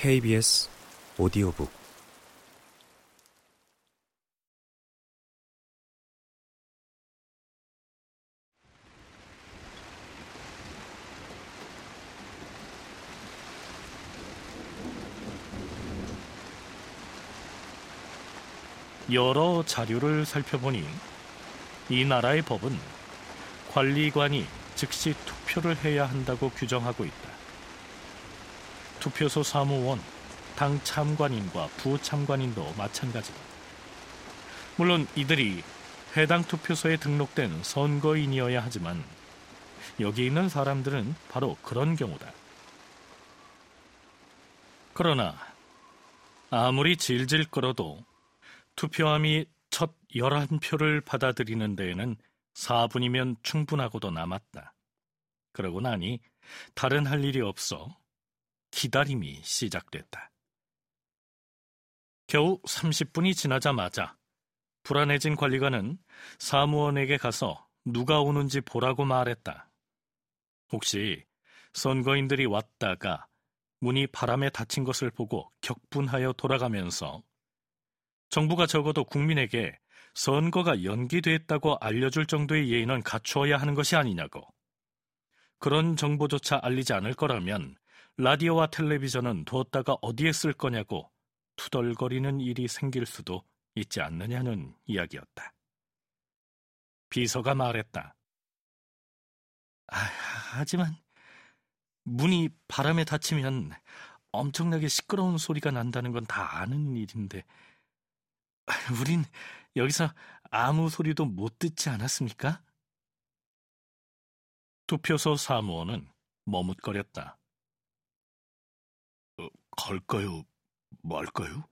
KBS 오디오북 여러 자료를 살펴보니 이 나라의 법은 관리관이 즉시 투표를 해야 한다고 규정하고 있다. 투표소 사무원, 당 참관인과 부참관인도 마찬가지다. 물론 이들이 해당 투표소에 등록된 선거인이어야 하지만 여기 있는 사람들은 바로 그런 경우다. 그러나 아무리 질질 끌어도 투표함이 첫 11표를 받아들이는 데에는 4분이면 충분하고도 남았다. 그러고 나니 다른 할 일이 없어 기다림이 시작됐다. 겨우 30분이 지나자마자 불안해진 관리관은 사무원에게 가서 누가 오는지 보라고 말했다. 혹시 선거인들이 왔다가 문이 바람에 닫힌 것을 보고 격분하여 돌아가면서 정부가 적어도 국민에게 선거가 연기됐다고 알려줄 정도의 예의는 갖추어야 하는 것이 아니냐고. 그런 정보조차 알리지 않을 거라면 라디오와 텔레비전은 두었다가 어디에 쓸 거냐고 투덜거리는 일이 생길 수도 있지 않느냐는 이야기였다. 비서가 말했다. 아, 하지만 문이 바람에 닫히면 엄청나게 시끄러운 소리가 난다는 건 다 아는 일인데 우린 여기서 아무 소리도 못 듣지 않았습니까? 투표소 사무원은 머뭇거렸다. 어, 갈까요? 말까요?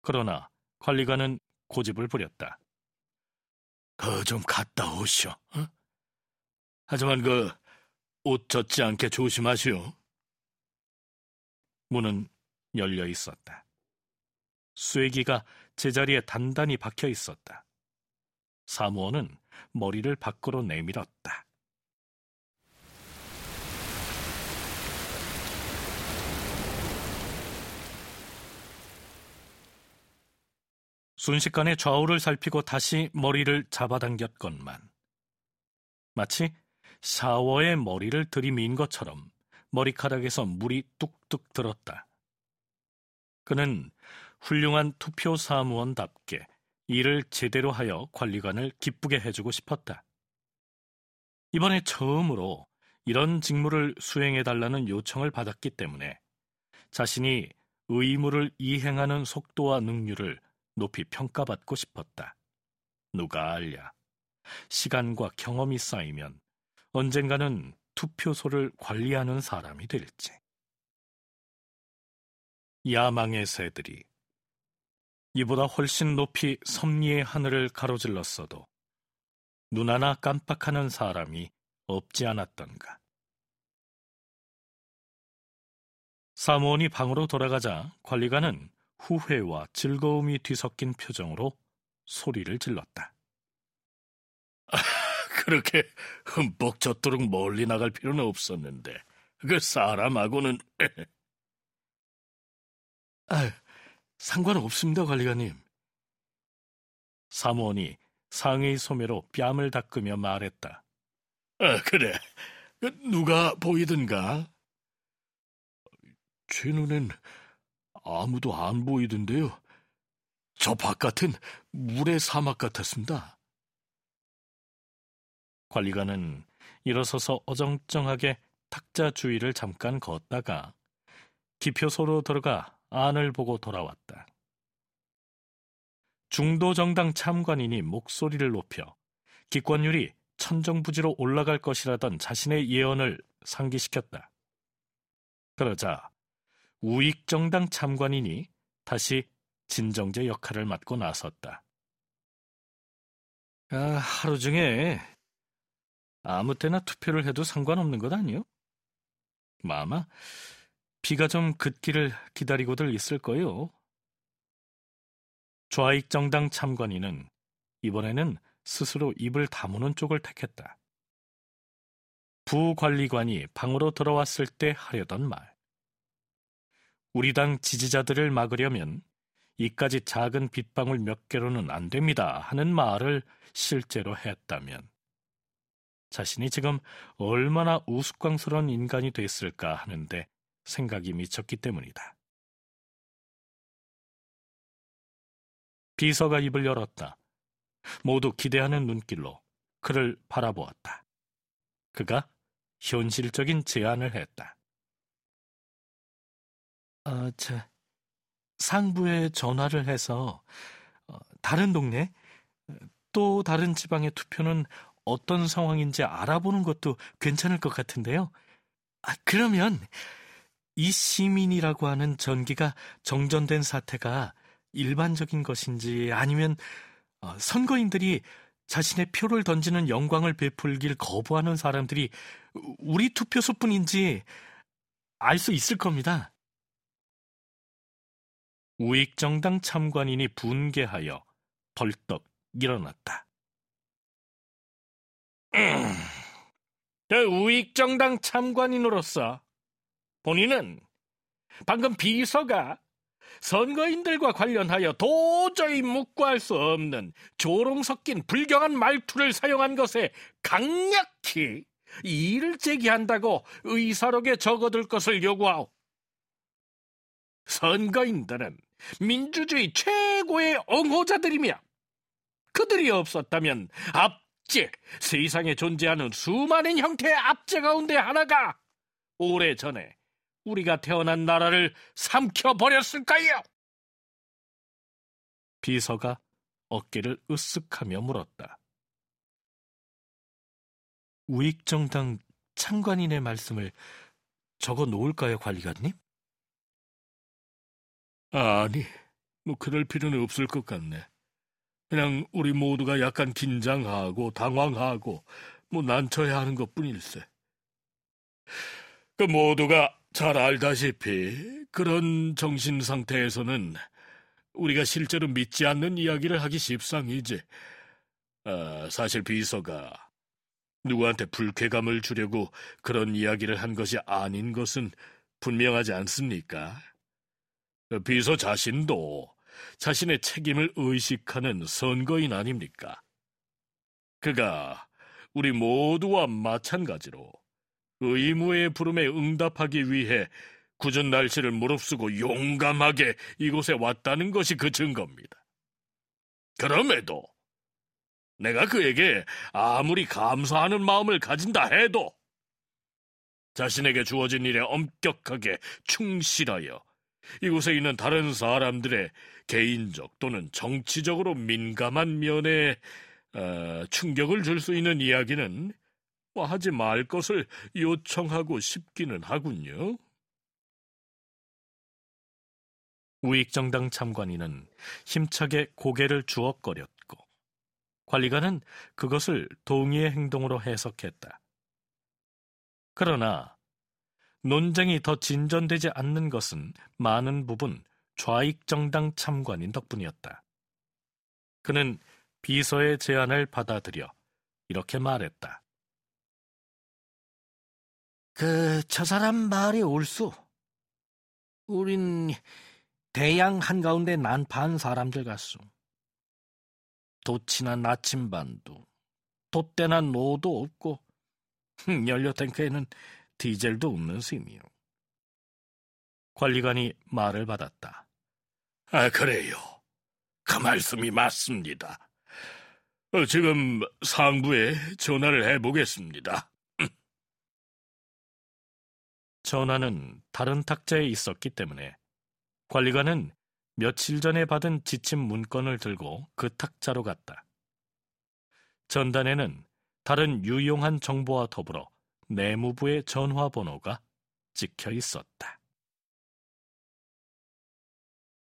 그러나 관리관은 고집을 부렸다. 그 좀 갔다 오시오. 어? 하지만 그 옷 젖지 않게 조심하시오. 문은 열려 있었다. 쇠기가 제자리에 단단히 박혀 있었다. 사무원은 머리를 밖으로 내밀었다. 순식간에 좌우를 살피고 다시 머리를 잡아당겼건만 마치 샤워에 머리를 들이민 것처럼 머리카락에서 물이 뚝뚝 들었다. 그는 훌륭한 투표 사무원답게 일을 제대로 하여 관리관을 기쁘게 해주고 싶었다. 이번에 처음으로 이런 직무를 수행해달라는 요청을 받았기 때문에 자신이 의무를 이행하는 속도와 능률을 높이 평가받고 싶었다. 누가 알랴. 시간과 경험이 쌓이면 언젠가는 투표소를 관리하는 사람이 될지. 야망의 새들이 이보다 훨씬 높이 섭리의 하늘을 가로질렀어도 눈 하나 깜빡하는 사람이 없지 않았던가. 사무원이 방으로 돌아가자 관리관은 후회와 즐거움이 뒤섞인 표정으로 소리를 질렀다. 아, 그렇게 흠뻑 젖도록 멀리 나갈 필요는 없었는데 그 사람하고는 아, 상관없습니다, 관리관님. 사무원이 상의 소매로 뺨을 닦으며 말했다. 아, 그래. 그 누가 보이든가? 제 눈엔 아무도 안 보이던데요. 저 바깥은 물의 사막 같았습니다. 관리관은 일어서서 어정쩡하게 탁자 주위를 잠깐 걷다가 기표소로 들어가 안을 보고 돌아왔다. 중도정당 참관인이 목소리를 높여 기권율이 천정부지로 올라갈 것이라던 자신의 예언을 상기시켰다. 그러자 우익정당 참관인이 다시 진정제 역할을 맡고 나섰다. 아, 하루 중에 아무 때나 투표를 해도 상관없는 것 아니요? 마마, 비가 좀 긋기를 기다리고들 있을 거요. 좌익 정당 참관인은 이번에는 스스로 입을 다무는 쪽을 택했다. 부관리관이 방으로 들어왔을 때 하려던 말. 우리 당 지지자들을 막으려면 이까지 작은 빗방울 몇 개로는 안 됩니다 하는 말을 실제로 했다면 자신이 지금 얼마나 우스꽝스러운 인간이 됐을까 하는데 생각이 미쳤기 때문이다. 비서가 입을 열었다. 모두 기대하는 눈길로 그를 바라보았다. 그가 현실적인 제안을 했다. 어, 저, 상부에 전화를 해서 어, 다른 동네, 또 다른 지방의 투표는 어떤 상황인지 알아보는 것도 괜찮을 것 같은데요. 아, 그러면 이 시민이라고 하는 전기가 정전된 사태가 일반적인 것인지 아니면 어, 선거인들이 자신의 표를 던지는 영광을 베풀길 거부하는 사람들이 우리 투표소뿐인지 알 수 있을 겁니다. 우익 정당 참관인이 분개하여 벌떡 일어났다. 음, 우익 정당 참관인으로서 본인은 방금 비서가 선거인들과 관련하여 도저히 묵과할 수 없는 조롱 섞인 불경한 말투를 사용한 것에 강력히 이의를 제기한다고 의사록에 적어둘 것을 요구하오. 선거인들은 민주주의 최고의 엉호자들이며 그들이 없었다면 압제, 세상에 존재하는 수많은 형태의 압제 가운데 하나가 오래전에 우리가 태어난 나라를 삼켜버렸을까요? 비서가 어깨를 으쓱하며 물었다. 우익정당 창관인의 말씀을 적어 놓을까요, 관리관님? 아니, 뭐 그럴 필요는 없을 것 같네. 그냥 우리 모두가 약간 긴장하고 당황하고 뭐 난처해야 하는 것뿐일세. 그 모두가 잘 알다시피 그런 정신 상태에서는 우리가 실제로 믿지 않는 이야기를 하기 십상이지. 아, 사실 비서가 누구한테 불쾌감을 주려고 그런 이야기를 한 것이 아닌 것은 분명하지 않습니까? 비서 자신도 자신의 책임을 의식하는 선거인 아닙니까? 그가 우리 모두와 마찬가지로 의무의 부름에 응답하기 위해 굳은 날씨를 무릅쓰고 용감하게 이곳에 왔다는 것이 그 증거입니다. 그럼에도 내가 그에게 아무리 감사하는 마음을 가진다 해도 자신에게 주어진 일에 엄격하게 충실하여 이곳에 있는 다른 사람들의 개인적 또는 정치적으로 민감한 면에 어, 충격을 줄 수 있는 이야기는 뭐 하지 말 것을 요청하고 싶기는 하군요. 우익정당 참관인은 힘차게 고개를 주걱거렸고 관리관은 그것을 동의의 행동으로 해석했다. 그러나 논쟁이 더 진전되지 않는 것은 많은 부분 좌익 정당 참관인 덕분이었다. 그는 비서의 제안을 받아들여 이렇게 말했다. 그, 저 사람 말이 옳소. 우린 대양 한가운데 난파한 사람들 같소. 도치나 나침반도, 돛대나 노도 없고, 연료탱크에는 디젤도 없는 셈이요. 관리관이 말을 받았다. 아, 그래요. 그 말씀이 맞습니다. 어, 지금 상부에 전화를 해보겠습니다. 전화는 다른 탁자에 있었기 때문에 관리관은 며칠 전에 받은 지침 문건을 들고 그 탁자로 갔다. 전단에는 다른 유용한 정보와 더불어 내무부의 전화번호가 찍혀 있었다.